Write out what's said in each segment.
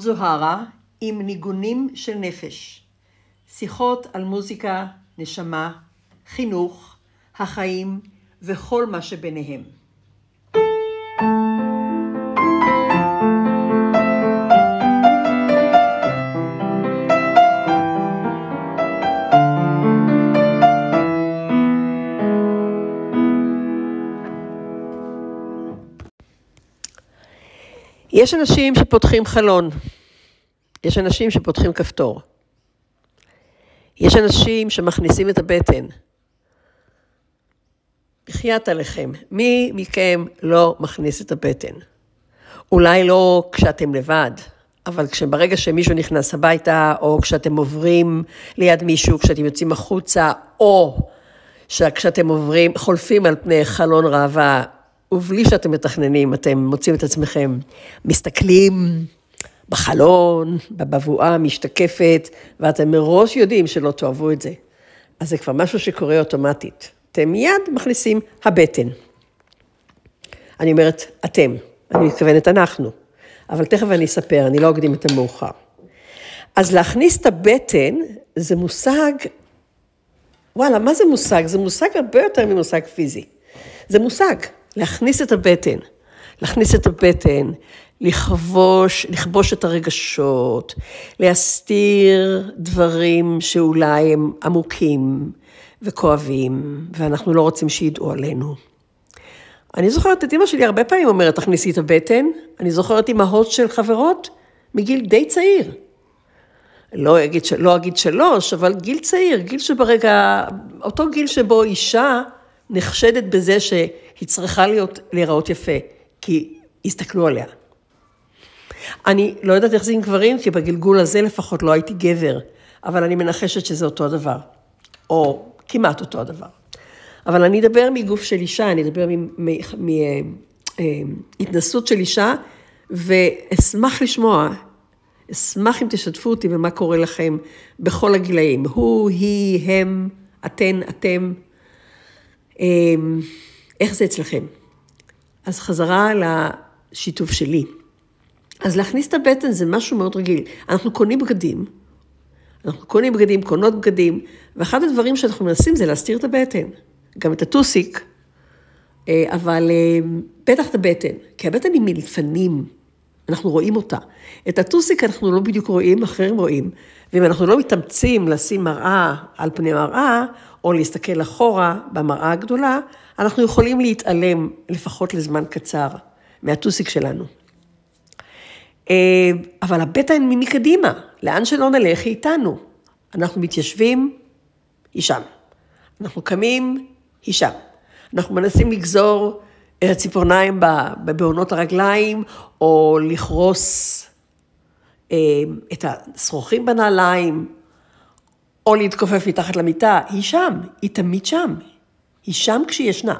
זאת זוהרה עם ניגונים של נפש. שיחות על מוזיקה, נשמה, חינוך, החיים וכל מה שביניהם. יש אנשים שפותחים חלון, יש אנשים שפותחים כפתור, יש אנשים שמכניסים את הבטן. בחייאת עליכם, מי מכם לא מכניס את הבטן? אולי לא כשאתם לבד, אבל ברגע שמישהו נכנס הביתה, או כשאתם עוברים ליד מישהו, כשאתם יוצאים החוצה, או כשאתם עוברים, חולפים על פני חלון ראווה, ובלי שאתם מתכננים, אתם מוצאים את עצמכם מסתכלים בחלון, בבבואה המשתקפת, ואתם מראש יודעים שלא תאהבו את זה. אז זה כבר משהו שקורה אוטומטית. אתם מיד מכניסים הבטן. אני אומרת אתם, אני מתכוונת אנחנו, אבל תכף אני אספר, אני לא אקדים את המאוחר. אז להכניס את הבטן זה מושג, וואלה, מה זה מושג? זה מושג הרבה יותר ממושג פיזי. זה מושג. להכניס את הבטן, להכניס את הבטן, לכבוש, לכבוש את הרגשות, להסתיר דברים שאולי הם עמוקים וכואבים, ואנחנו לא רוצים שידעו עלינו. אני זוכרת את אמא שלי הרבה פעמים אומרת, תכניסי את הבטן. אני זוכרת אמהות של חברות מגיל די צעיר. לא אגיד, לא אגיד שלוש, אבל גיל צעיר, גיל שברגע, אותו גיל שבו אישה נחשדת בזה שהיא צריכה להיות, להיראות יפה, כי הסתכלו עליה. אני לא יודעת איך זה עם גברים, כי בגלגול הזה לפחות לא הייתי גבר, אבל אני מנחשת שזה אותו הדבר, או כמעט אותו הדבר. אבל אני אדבר מגוף של אישה, אני אדבר מהתנסות של אישה, ואשמח לשמוע, אשמח אם תשתפו אותי במה קורה לכם בכל הגילאים. הוא, היא, הם, אתן, אתם. אמ, איך זה אצלכם? אז חזרה לשיתוף שלי. אז להכניס את הבטן זה משהו מאוד רגיל. אנחנו קונים בגדים, אנחנו קונים בגדים, קונות בגדים, ואחד הדברים שאנחנו מנסים זה להסתיר את הבטן. גם את הטוסיק, אה, אבל אה, בטח את הבטן, כי הבטן היא מלפנים, אנחנו רואים אותה. את הטוסיק אנחנו לא בדיוק רואים, אחרים רואים. ואם אנחנו לא מתאמצים לשים מראה על פני מראה, או להסתכל אחורה במראה הגדולה, אנחנו יכולים להתעלם לפחות לזמן קצר מהטוסיק שלנו. אה, אבל הבטן מקדימה, לאן שלא נלך היא איתנו. אנחנו מתיישבים, היא שם. אנחנו קמים, היא שם. אנחנו מנסים לגזור את הציפורניים בעונות הרגליים, או לכרוס אה, את השרוכים בנעליים, או להתכופף מתחת למיטה, היא שם, היא תמיד שם. היא שם כשהיא ישנה.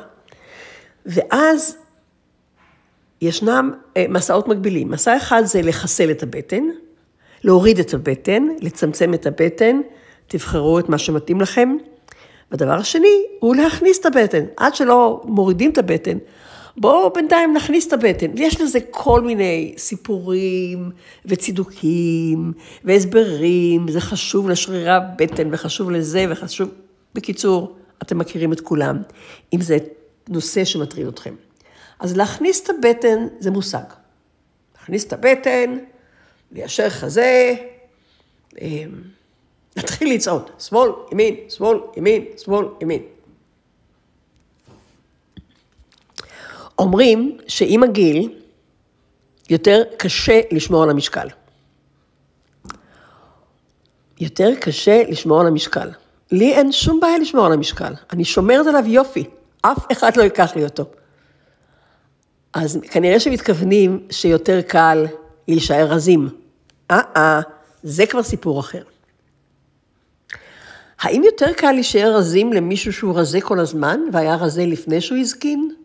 ואז ישנם אה, מסעות מקבילים. מסע אחד זה לחסל את הבטן, להוריד את הבטן, לצמצם את הבטן, תבחרו את מה שמתאים לכם. והדבר השני הוא להכניס את הבטן. עד שלא מורידים את הבטן, בואו בינתיים נכניס את הבטן. ויש לזה כל מיני סיפורים וצידוקים והסברים, זה חשוב לשרירי הבטן וחשוב לזה וחשוב... בקיצור, אתם מכירים את כולם, אם זה נושא שמטריד אתכם. אז להכניס את הבטן זה מושג. להכניס את הבטן, ליישר חזה, נתחיל לצעוד, שמאל, ימין, שמאל, ימין, שמאל, ימין. אומרים שעם הגיל יותר קשה לשמור על המשקל. יותר קשה לשמור על המשקל. לי אין שום בעיה לשמור על המשקל, אני שומרת עליו יופי, אף אחד לא ייקח לי אותו. אז כנראה שמתכוונים שיותר קל להישאר רזים. אה-אה, זה כבר סיפור אחר. האם יותר קל להישאר רזים למישהו שהוא רזה כל הזמן, והיה רזה לפני שהוא הזקין?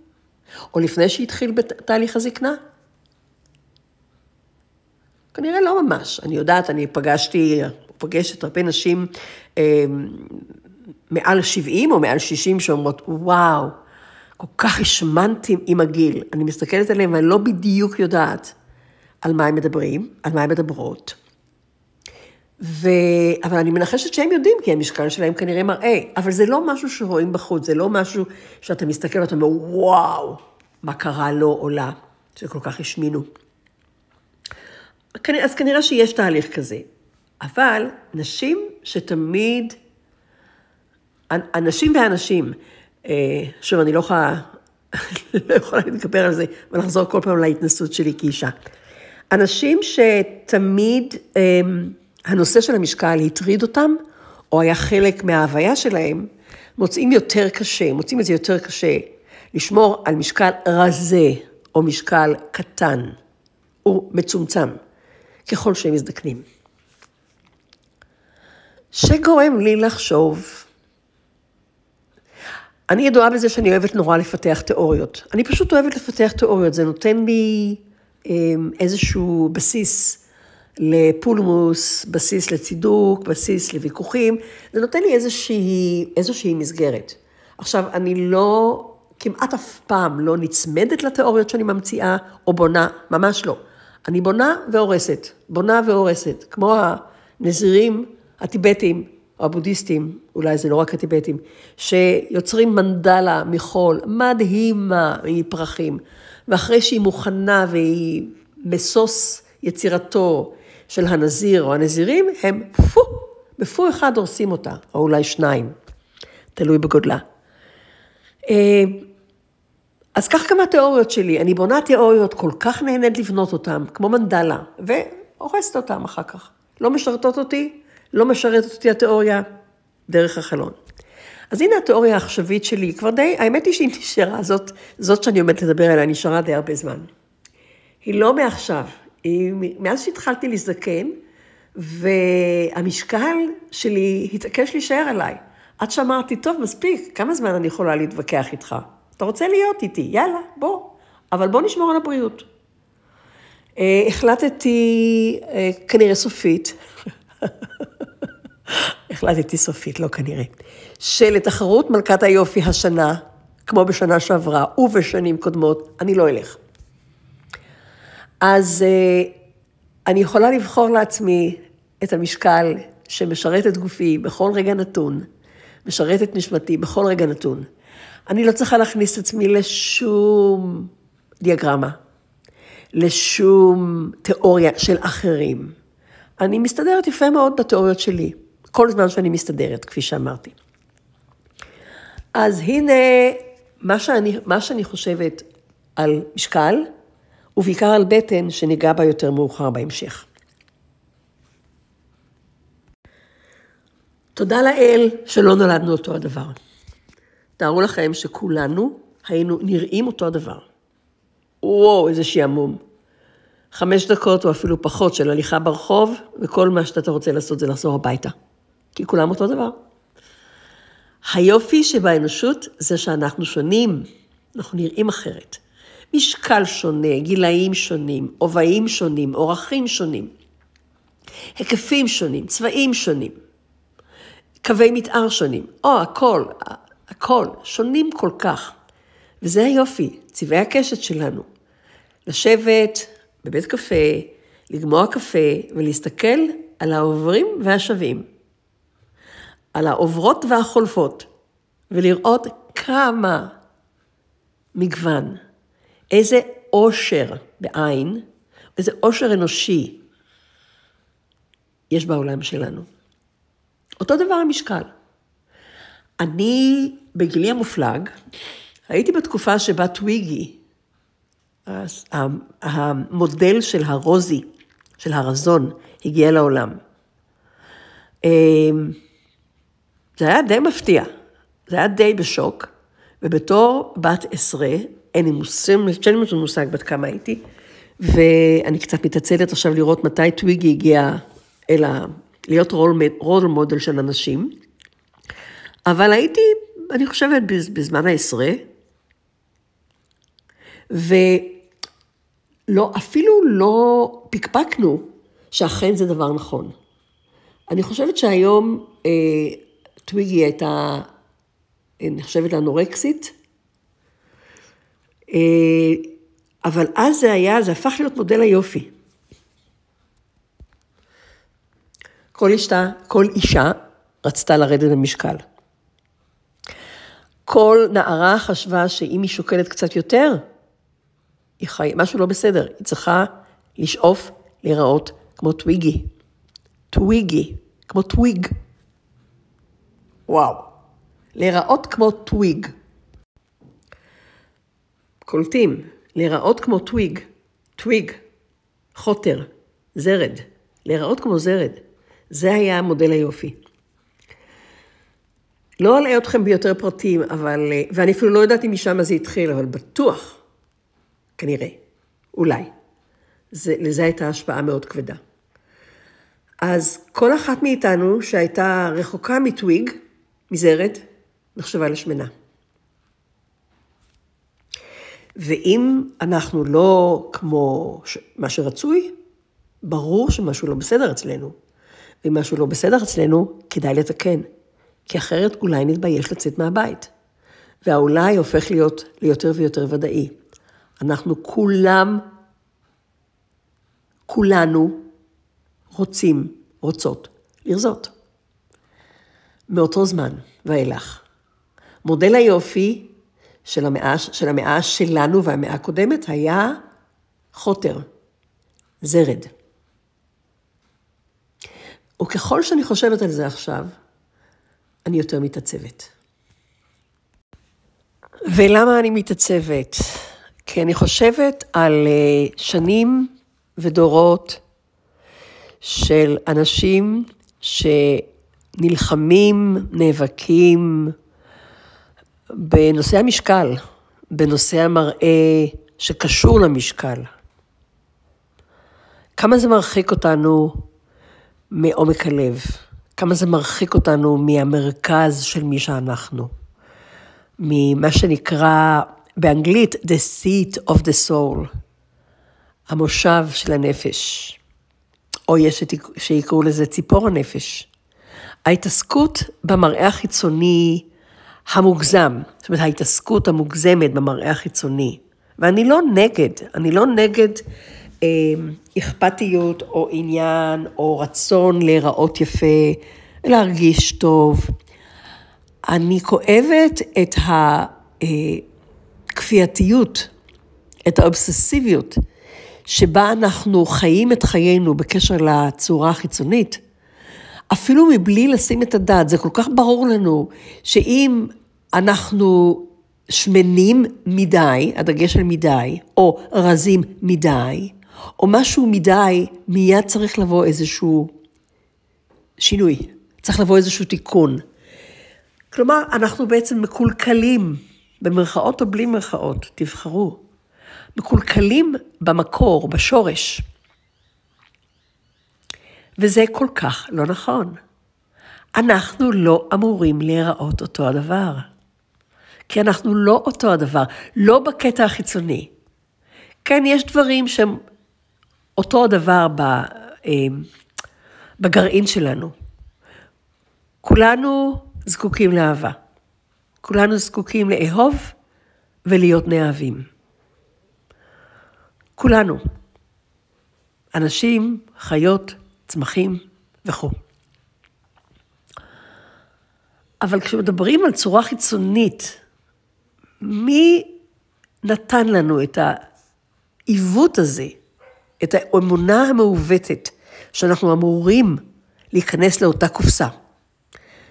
או לפני שהתחיל בתהליך הזקנה? כנראה לא ממש. אני יודעת, אני פגשתי, פגשת הרבה נשים אה, מעל 70 או מעל 60 שאומרות, וואו, כל כך השמנתי עם הגיל. אני מסתכלת עליהם ואני לא בדיוק יודעת על מה הם מדברים, על מה הם מדברות. ו... אבל אני מנחשת שהם יודעים, כי המשקל שלהם כנראה מראה, אבל זה לא משהו שרואים בחוץ, זה לא משהו שאתה מסתכל ואתה אומר, וואו, מה קרה לו או לה, שכל כך השמינו. אז כנראה שיש תהליך כזה. אבל נשים שתמיד, אנשים ואנשים, אה, שוב, אני לא יכולה, לא יכולה להתגבר על זה ולחזור כל פעם להתנסות שלי כאישה. אנשים שתמיד אמ, הנושא של המשקל הטריד אותם, או היה חלק מההוויה שלהם, מוצאים יותר קשה, מוצאים את זה יותר קשה, לשמור על משקל רזה או משקל קטן או מצומצם, ככל שהם מזדקנים. שגורם לי לחשוב, אני ידועה בזה שאני אוהבת נורא לפתח תיאוריות. אני פשוט אוהבת לפתח תיאוריות, זה נותן לי אמ, איזשהו בסיס לפולמוס, בסיס לצידוק, בסיס לוויכוחים, זה נותן לי איזושהי, איזושהי מסגרת. עכשיו, אני לא, כמעט אף פעם לא נצמדת לתיאוריות שאני ממציאה, או בונה, ממש לא. אני בונה והורסת, בונה והורסת, כמו הנזירים הטיבטים, או הבודהיסטים, אולי זה לא רק הטיבטים, שיוצרים מנדלה מחול מדהימה מפרחים, ואחרי שהיא מוכנה והיא משוש יצירתו של הנזיר או הנזירים, הם פו, בפו אחד הורסים אותה, או אולי שניים, תלוי בגודלה. אה, אז כך גם התיאוריות שלי, אני בונה תיאוריות, כל כך נהנית לבנות אותן, כמו מנדלה, והורסת אותן אחר כך. לא משרתות אותי, לא משרתת אותי התיאוריה, דרך החלון. אז הנה התיאוריה העכשווית שלי, כבר די, האמת היא שהיא נשארה, זאת, זאת שאני עומדת לדבר עליה, נשארה די הרבה זמן. היא לא מעכשיו, מאז שהתחלתי להזדקן, והמשקל שלי התעקש להישאר עליי. עד שאמרתי, טוב, מספיק, כמה זמן אני יכולה להתווכח איתך? אתה רוצה להיות איתי, יאללה, בוא. אבל בוא נשמור על הבריאות. אה, החלטתי, אה, כנראה סופית, החלטתי סופית, לא כנראה, שלתחרות מלכת היופי השנה, כמו בשנה שעברה ובשנים קודמות, אני לא אלך. אז אה, אני יכולה לבחור לעצמי את המשקל שמשרת את גופי בכל רגע נתון, משרת את נשמתי בכל רגע נתון. אני לא צריכה להכניס את עצמי לשום דיאגרמה, לשום תיאוריה של אחרים. אני מסתדרת יפה מאוד בתיאוריות שלי, כל זמן שאני מסתדרת, כפי שאמרתי. אז הנה מה שאני, מה שאני חושבת על משקל, ובעיקר על בטן, שניגע בה יותר מאוחר בהמשך. תודה לאל שלא נולדנו אותו הדבר. תארו לכם שכולנו היינו נראים אותו הדבר. וואו, איזה שעמום. חמש דקות או אפילו פחות של הליכה ברחוב, וכל מה שאתה רוצה לעשות זה לחזור הביתה. כי כולם אותו דבר. היופי שבאנושות זה שאנחנו שונים, אנחנו נראים אחרת. משקל שונה, גילאים שונים, אובעים שונים, אורחים שונים, היקפים שונים, צבעים שונים, קווי מתאר שונים, או הכל, הכל, שונים כל כך. וזה היופי, צבעי הקשת שלנו. לשבת בבית קפה, לגמוע קפה ולהסתכל על העוברים והשבים, על העוברות והחולפות, ולראות כמה מגוון, איזה עושר בעין, איזה עושר אנושי יש בעולם שלנו. אותו דבר המשקל. אני, בגילי המופלג, הייתי בתקופה שבה טוויגי, המודל של הרוזי, של הרזון, הגיע לעולם. אמ, זה היה די מפתיע, זה היה די בשוק, ובתור בת עשרה, אין לי מושג, אין לי מושג בת כמה הייתי, ואני קצת מתעצלת עכשיו לראות מתי טוויגי הגיע אל ה... להיות רול מודל של אנשים, אבל הייתי, אני חושבת, בזמן העשרה, ולא, אפילו לא פקפקנו שאכן זה דבר נכון. אני חושבת שהיום אה, טוויגי הייתה נחשבת לאנורקסית, אה, אה, אבל אז זה היה, זה הפך להיות מודל היופי. כל אישה, כל אישה רצתה לרדת במשקל. כל נערה חשבה שאם היא שוקלת קצת יותר, היא חי... משהו לא בסדר, היא צריכה לשאוף להיראות כמו טוויגי. טוויגי, כמו twig. וואו, להיראות כמו twig. קולטים, להיראות כמו twig. twig, חוטר, זרד. להיראות כמו זרד. זה היה מודל היופי. לא אלאה אתכם ביותר פרטים, אבל, ואני אפילו לא יודעת אם משם זה התחיל, אבל בטוח, כנראה, אולי, זה, לזה הייתה השפעה מאוד כבדה. אז כל אחת מאיתנו שהייתה רחוקה מטוויג, מזרד, נחשבה לשמנה. ואם אנחנו לא כמו מה שרצוי, ברור שמשהו לא בסדר אצלנו. ואם משהו לא בסדר אצלנו, כדאי לתקן. כי אחרת אולי נתבייש לצאת מהבית. והאולי הופך להיות ליותר ויותר ודאי. אנחנו כולם, כולנו רוצים, רוצות, לרזות. מאותו זמן ואילך. מודל היופי של המאה, של המאה שלנו והמאה הקודמת היה חוטר, זרד. וככל שאני חושבת על זה עכשיו, אני יותר מתעצבת. ולמה אני מתעצבת? כי אני חושבת על אה, שנים ודורות של אנשים שנלחמים, נאבקים בנושא המשקל, בנושא המראה שקשור למשקל. כמה זה מרחיק אותנו מעומק הלב, כמה זה מרחיק אותנו מהמרכז של מי שאנחנו, ממה שנקרא באנגלית The seat of the soul, המושב של הנפש. או יש שיקראו לזה ציפור הנפש. ההתעסקות במראה החיצוני המוגזם, זאת אומרת ההתעסקות המוגזמת במראה החיצוני, ואני לא נגד, אני לא נגד אה, אכפתיות או עניין או רצון להיראות יפה, להרגיש טוב. אני כואבת את הכפייתיות, את האובססיביות שבה אנחנו חיים את חיינו בקשר לצורה החיצונית, אפילו מבלי לשים את הדעת, זה כל כך ברור לנו שאם אנחנו שמנים מדי, הדגש על מדי, או רזים מדי, או משהו מדי, מיד צריך לבוא איזשהו שינוי, צריך לבוא איזשהו תיקון. כלומר, אנחנו בעצם מקולקלים, במרכאות או בלי מרכאות, תבחרו. מקולקלים במקור, בשורש. וזה כל כך לא נכון. אנחנו לא אמורים להיראות אותו הדבר. כי אנחנו לא אותו הדבר, לא בקטע החיצוני. כן, יש דברים שהם אותו הדבר אה, בגרעין שלנו. כולנו זקוקים לאהבה. כולנו זקוקים לאהוב ולהיות נאהבים. כולנו. אנשים, חיות, צמחים וכו'. אבל כשמדברים על צורה חיצונית, מי נתן לנו את העיוות הזה, את האמונה המעוותת, שאנחנו אמורים להיכנס לאותה קופסה,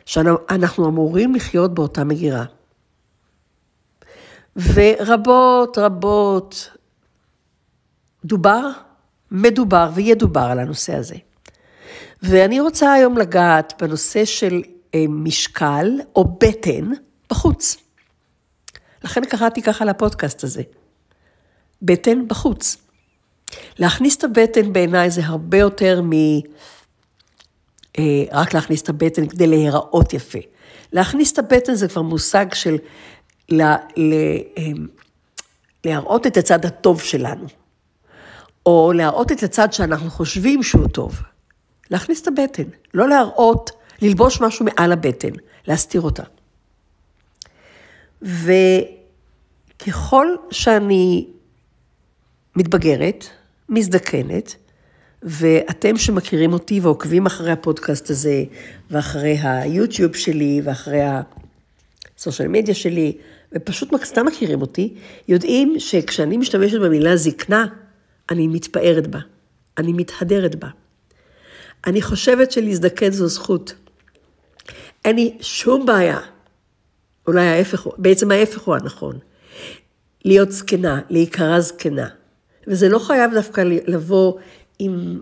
שאנחנו אמורים לחיות באותה מגירה. ורבות רבות דובר, מדובר וידובר על הנושא הזה. ואני רוצה היום לגעת בנושא של אה, משקל או בטן בחוץ. לכן קראתי ככה לפודקאסט הזה. בטן בחוץ. להכניס את הבטן בעיניי זה הרבה יותר מ... אה, רק להכניס את הבטן כדי להיראות יפה. להכניס את הבטן זה כבר מושג של לה, לה, אה, להראות את הצד הטוב שלנו. או להראות את הצד שאנחנו חושבים שהוא טוב. להכניס את הבטן, לא להראות, ללבוש משהו מעל הבטן, להסתיר אותה. וככל שאני מתבגרת, מזדקנת, ואתם שמכירים אותי ועוקבים אחרי הפודקאסט הזה, ואחרי היוטיוב שלי, ואחרי הסושיאל מדיה שלי, ופשוט סתם מכירים אותי, יודעים שכשאני משתמשת במילה זקנה, אני מתפארת בה, אני מתהדרת בה. אני חושבת שלהזדקן זו זכות. אין לי שום בעיה, אולי ההפך, בעצם ההפך הוא הנכון, להיות זקנה, להיקרא זקנה. וזה לא חייב דווקא לבוא עם,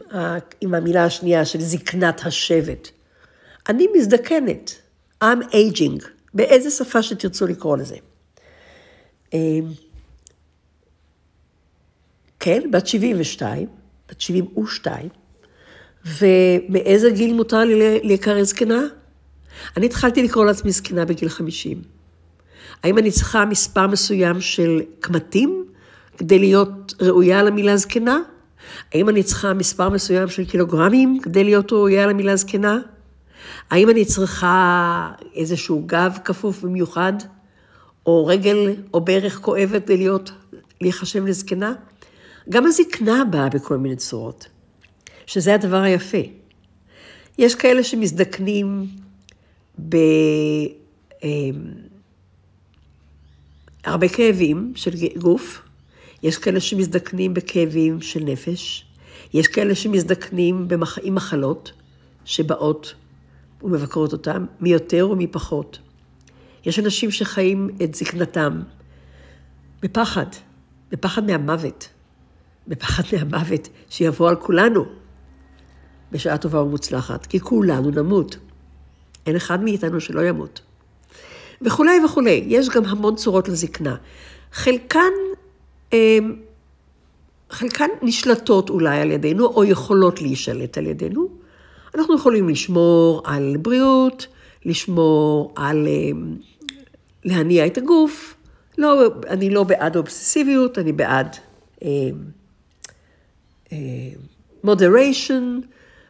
עם המילה השנייה של זקנת השבט. אני מזדקנת, I'm aging, באיזה שפה שתרצו לקרוא לזה. אמ, כן, בת 72, בת 72, ומאיזה גיל מותר לי להיקרא זקנה? אני התחלתי לקרוא לעצמי זקנה בגיל 50. האם אני צריכה מספר מסוים של קמטים כדי להיות ראויה למילה זקנה? האם אני צריכה מספר מסוים של קילוגרמים כדי להיות ראויה למילה זקנה? האם אני צריכה איזשהו גב כפוף במיוחד, או רגל או ברך כואבת כדי להיות, להיחשב לזקנה? גם הזקנה באה בכל מיני צורות, שזה הדבר היפה. יש כאלה שמזדקנים בהרבה אמ, כאבים של גוף, יש כאלה שמזדקנים בכאבים של נפש, יש כאלה שמזדקנים במח... עם מחלות שבאות ומבקרות אותם, מי יותר ומי פחות. יש אנשים שחיים את זקנתם בפחד, בפחד מהמוות, בפחד מהמוות שיבוא על כולנו בשעה טובה ומוצלחת, כי כולנו נמות. אין אחד מאיתנו שלא ימות. וכולי וכולי. יש גם המון צורות לזקנה. חלקן, אמ, חלקן נשלטות אולי על ידינו, או יכולות להישלט על ידינו. אנחנו יכולים לשמור על בריאות, לשמור על אמ, להניע את הגוף. לא, אני לא בעד אובססיביות, אני בעד אמ,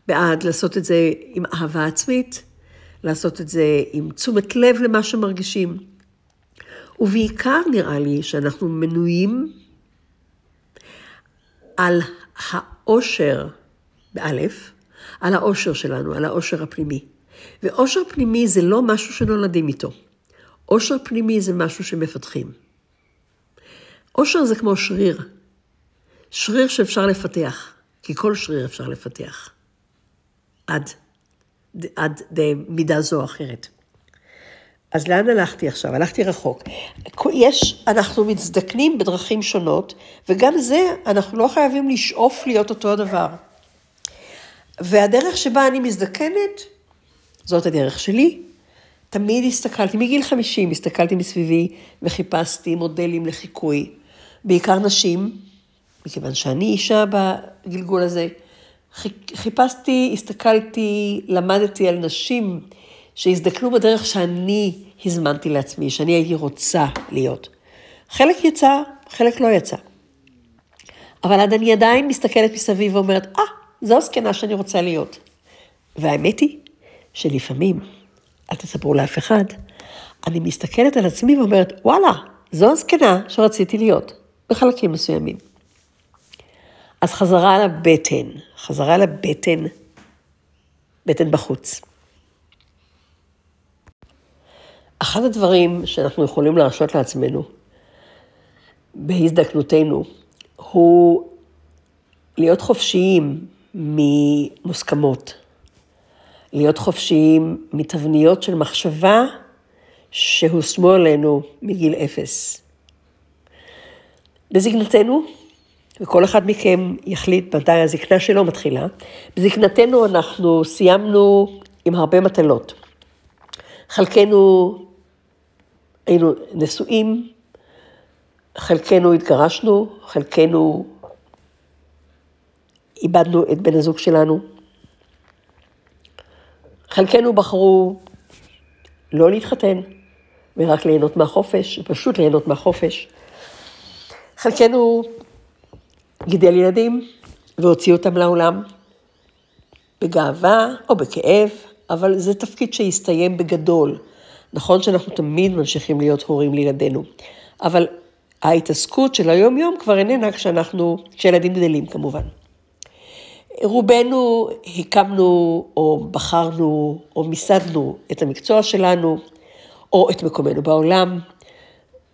בעד לעשות את זה עם אהבה עצמית. לעשות את זה עם תשומת לב למה שמרגישים. ובעיקר נראה לי שאנחנו מנויים על האושר, באלף, על האושר שלנו, על האושר הפנימי. ואושר פנימי זה לא משהו שנולדים איתו. אושר פנימי זה משהו שמפתחים. אושר זה כמו שריר. שריר שאפשר לפתח, כי כל שריר אפשר לפתח. עד עד מידה זו או אחרת. אז לאן הלכתי עכשיו? הלכתי רחוק. יש, אנחנו מזדקנים בדרכים שונות, וגם זה, אנחנו לא חייבים לשאוף להיות אותו הדבר. והדרך שבה אני מזדקנת, זאת הדרך שלי. תמיד הסתכלתי, מגיל 50 הסתכלתי מסביבי וחיפשתי מודלים לחיקוי, בעיקר נשים, מכיוון שאני אישה בגלגול הזה, חיפשתי, הסתכלתי, למדתי על נשים שהזדקנו בדרך שאני הזמנתי לעצמי, שאני הייתי רוצה להיות. חלק יצא, חלק לא יצא. אבל עד אני עדיין מסתכלת מסביב ואומרת, אה, ah, זו הזקנה שאני רוצה להיות. והאמת היא שלפעמים, אל תספרו לאף אחד, אני מסתכלת על עצמי ואומרת, וואלה, זו הזקנה שרציתי להיות, בחלקים מסוימים. אז חזרה לבטן, חזרה לבטן, בטן בחוץ. אחד הדברים שאנחנו יכולים להרשות לעצמנו בהזדקנותנו הוא להיות חופשיים ממוסכמות, להיות חופשיים מתבניות של מחשבה שהושמו עלינו מגיל אפס. בזקנתנו וכל אחד מכם יחליט מתי הזקנה שלו מתחילה. בזקנתנו אנחנו סיימנו עם הרבה מטלות. חלקנו היינו נשואים, חלקנו התגרשנו, חלקנו איבדנו את בן הזוג שלנו. חלקנו בחרו לא להתחתן ורק ליהנות מהחופש, פשוט ליהנות מהחופש. חלקנו גידל ילדים והוציא אותם לעולם בגאווה או בכאב, אבל זה תפקיד שהסתיים בגדול. נכון שאנחנו תמיד ממשיכים להיות הורים לילדינו, אבל ההתעסקות של היום-יום כבר איננה כשאנחנו, כשילדים גדלים כמובן. רובנו הקמנו או בחרנו או מיסדנו את המקצוע שלנו או את מקומנו בעולם.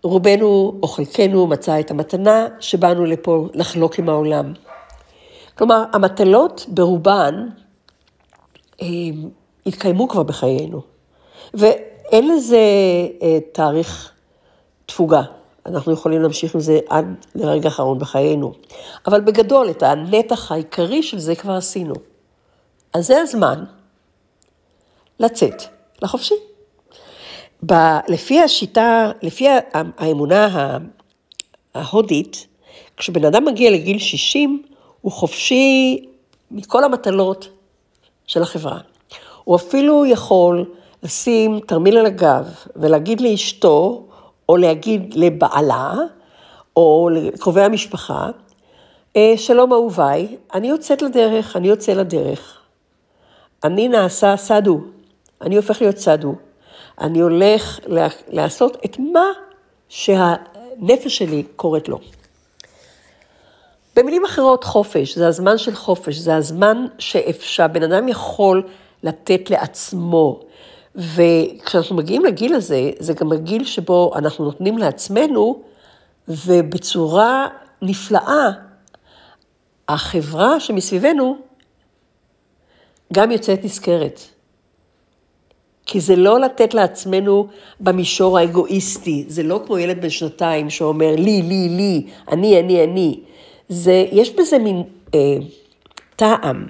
רובנו או חלקנו מצא את המתנה שבאנו לפה לחלוק עם העולם. כלומר, המטלות ברובן אה, התקיימו כבר בחיינו, ואין לזה אה, תאריך תפוגה. אנחנו יכולים להמשיך עם זה עד לרגע האחרון בחיינו. אבל בגדול, את הנתח העיקרי של זה כבר עשינו. אז זה הזמן לצאת לחופשי. ב- לפי השיטה, לפי האמונה ההודית, כשבן אדם מגיע לגיל 60, הוא חופשי מכל המטלות של החברה. הוא אפילו יכול לשים תרמיל על הגב ולהגיד לאשתו, או להגיד לבעלה, או לקרובי המשפחה, אה, שלום אהוביי, אני יוצאת לדרך, אני יוצא לדרך. אני נעשה סדו, אני הופך להיות סדו. אני הולך לעשות את מה שהנפש שלי קוראת לו. במילים אחרות, חופש, זה הזמן של חופש, זה הזמן שאפשר, בן אדם יכול לתת לעצמו. וכשאנחנו מגיעים לגיל הזה, זה גם הגיל שבו אנחנו נותנים לעצמנו, ובצורה נפלאה, החברה שמסביבנו גם יוצאת נזכרת. כי זה לא לתת לעצמנו במישור האגואיסטי, זה לא כמו ילד בן שנתיים שאומר לי, לי, לי, אני, אני, אני. זה, יש בזה מין אה, טעם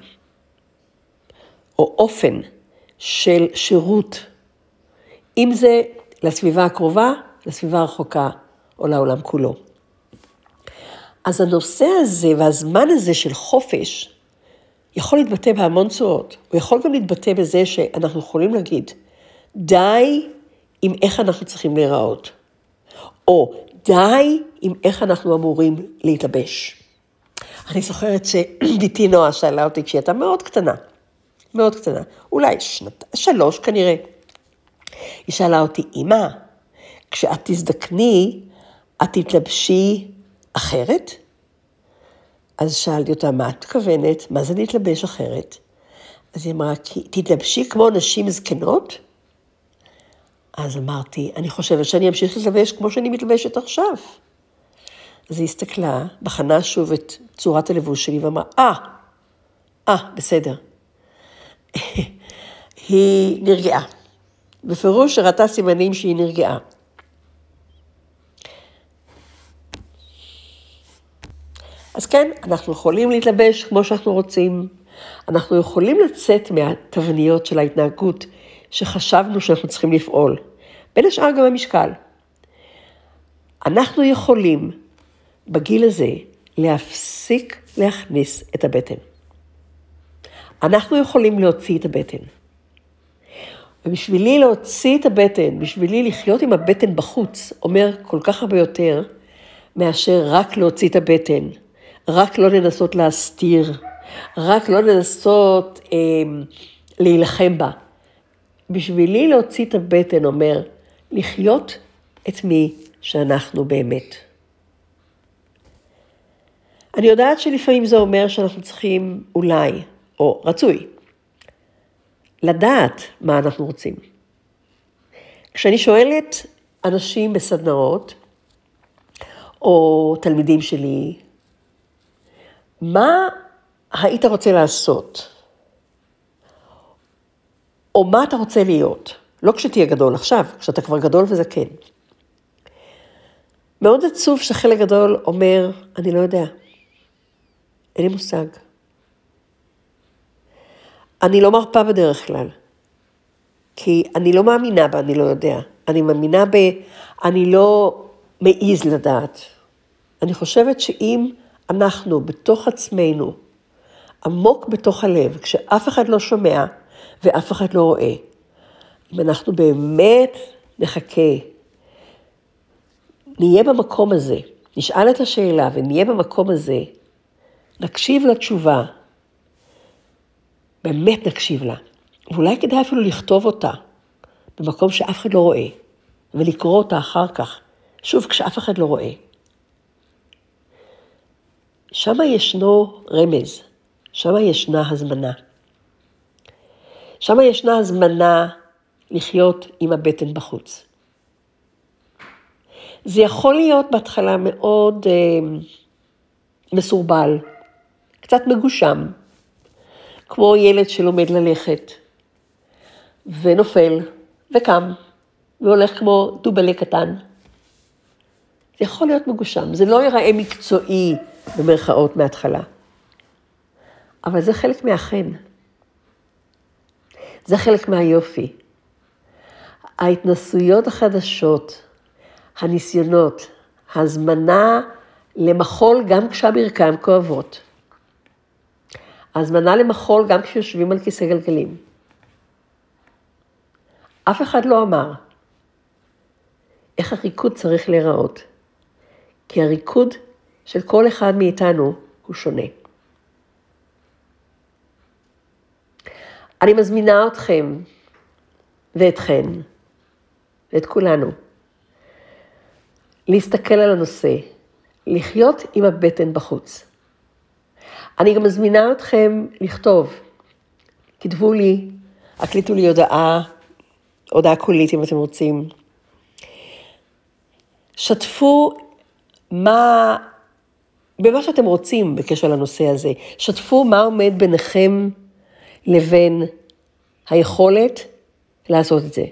או אופן של שירות, אם זה לסביבה הקרובה, לסביבה הרחוקה או לעולם כולו. אז הנושא הזה והזמן הזה של חופש יכול להתבטא בהמון צורות. הוא יכול גם להתבטא בזה שאנחנו יכולים להגיד, די עם איך אנחנו צריכים להיראות, או די עם איך אנחנו אמורים להתלבש. אני זוכרת שדיתי נועה שאלה אותי כשהיא הייתה מאוד קטנה, מאוד קטנה, אולי שנת, שלוש כנראה. היא שאלה אותי, אמא, כשאת תזדקני, את תתלבשי אחרת? אז שאלתי אותה, מה את מתכוונת? מה זה להתלבש אחרת? אז היא אמרה, תתלבשי כמו נשים זקנות? אז אמרתי, אני חושבת שאני אמשיך להתלבש כמו שאני מתלבשת עכשיו. אז היא הסתכלה, בחנה שוב את צורת הלבוש שלי ואמרה, אה, אה, בסדר. היא נרגעה. בפירוש הראתה סימנים שהיא נרגעה. אז כן, אנחנו יכולים להתלבש כמו שאנחנו רוצים. אנחנו יכולים לצאת מהתבניות של ההתנהגות שחשבנו שאנחנו צריכים לפעול. בין השאר גם המשקל. אנחנו יכולים בגיל הזה להפסיק להכניס את הבטן. אנחנו יכולים להוציא את הבטן. ובשבילי להוציא את הבטן, בשבילי לחיות עם הבטן בחוץ, אומר כל כך הרבה יותר מאשר רק להוציא את הבטן, רק לא לנסות להסתיר, רק לא לנסות אה, להילחם בה. בשבילי להוציא את הבטן אומר לחיות את מי שאנחנו באמת. אני יודעת שלפעמים זה אומר שאנחנו צריכים אולי, או רצוי, לדעת מה אנחנו רוצים. כשאני שואלת אנשים בסדנאות, או תלמידים שלי, מה היית רוצה לעשות? או מה אתה רוצה להיות? לא כשתהיה גדול עכשיו, כשאתה כבר גדול וזקן. מאוד עצוב שחלק גדול אומר, אני לא יודע, אין לי מושג. אני לא מרפה בדרך כלל, כי אני לא מאמינה ב- אני לא יודע. אני מאמינה ב... אני לא מעז לדעת. אני חושבת שאם אנחנו בתוך עצמנו, עמוק בתוך הלב, כשאף אחד לא שומע ואף אחד לא רואה, אם אנחנו באמת נחכה, נהיה במקום הזה, נשאל את השאלה ונהיה במקום הזה, נקשיב לתשובה, באמת נקשיב לה, ואולי כדאי אפילו לכתוב אותה במקום שאף אחד לא רואה, ולקרוא אותה אחר כך, שוב, כשאף אחד לא רואה. שם ישנו רמז, שם ישנה הזמנה. שם ישנה הזמנה לחיות עם הבטן בחוץ. זה יכול להיות בהתחלה מאוד אה, מסורבל, קצת מגושם, כמו ילד שלומד ללכת, ונופל, וקם, והולך כמו דובלה קטן. זה יכול להיות מגושם, זה לא ייראה מקצועי במרכאות מההתחלה, אבל זה חלק מהחן. זה חלק מהיופי. ההתנסויות החדשות, הניסיונות, הזמנה למחול גם כשהברכיים כואבות. הזמנה למחול גם כשיושבים על כיסא גלגלים. אף אחד לא אמר איך הריקוד צריך להיראות, כי הריקוד של כל אחד מאיתנו הוא שונה. אני מזמינה אתכם ואתכן ואת כולנו להסתכל על הנושא, לחיות עם הבטן בחוץ. אני גם מזמינה אתכם לכתוב, כתבו לי, הקליטו לי הודעה, הודעה קולית אם אתם רוצים. שתפו מה, במה שאתם רוצים בקשר לנושא הזה. שתפו מה עומד ביניכם לבין היכולת לעשות את זה.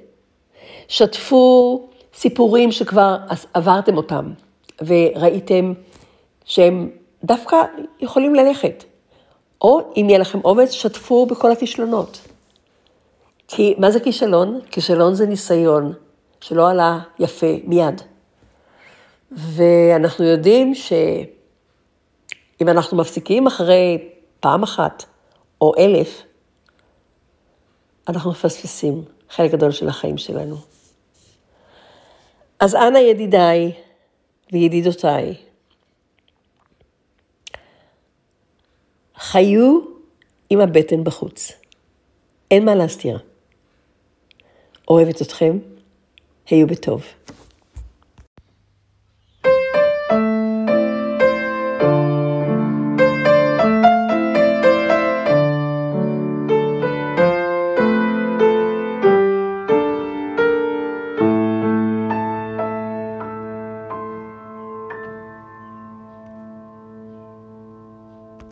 שתפו סיפורים שכבר עברתם אותם וראיתם שהם דווקא יכולים ללכת. או אם יהיה לכם אומץ, שתפו בכל הכישלונות. כי מה זה כישלון? כישלון זה ניסיון שלא עלה יפה מיד. ואנחנו יודעים שאם אנחנו מפסיקים אחרי פעם אחת או אלף, אנחנו מפספסים חלק גדול של החיים שלנו. אז אנא ידידיי וידידותיי, חיו עם הבטן בחוץ. אין מה להסתיר. אוהבת אתכם, היו בטוב.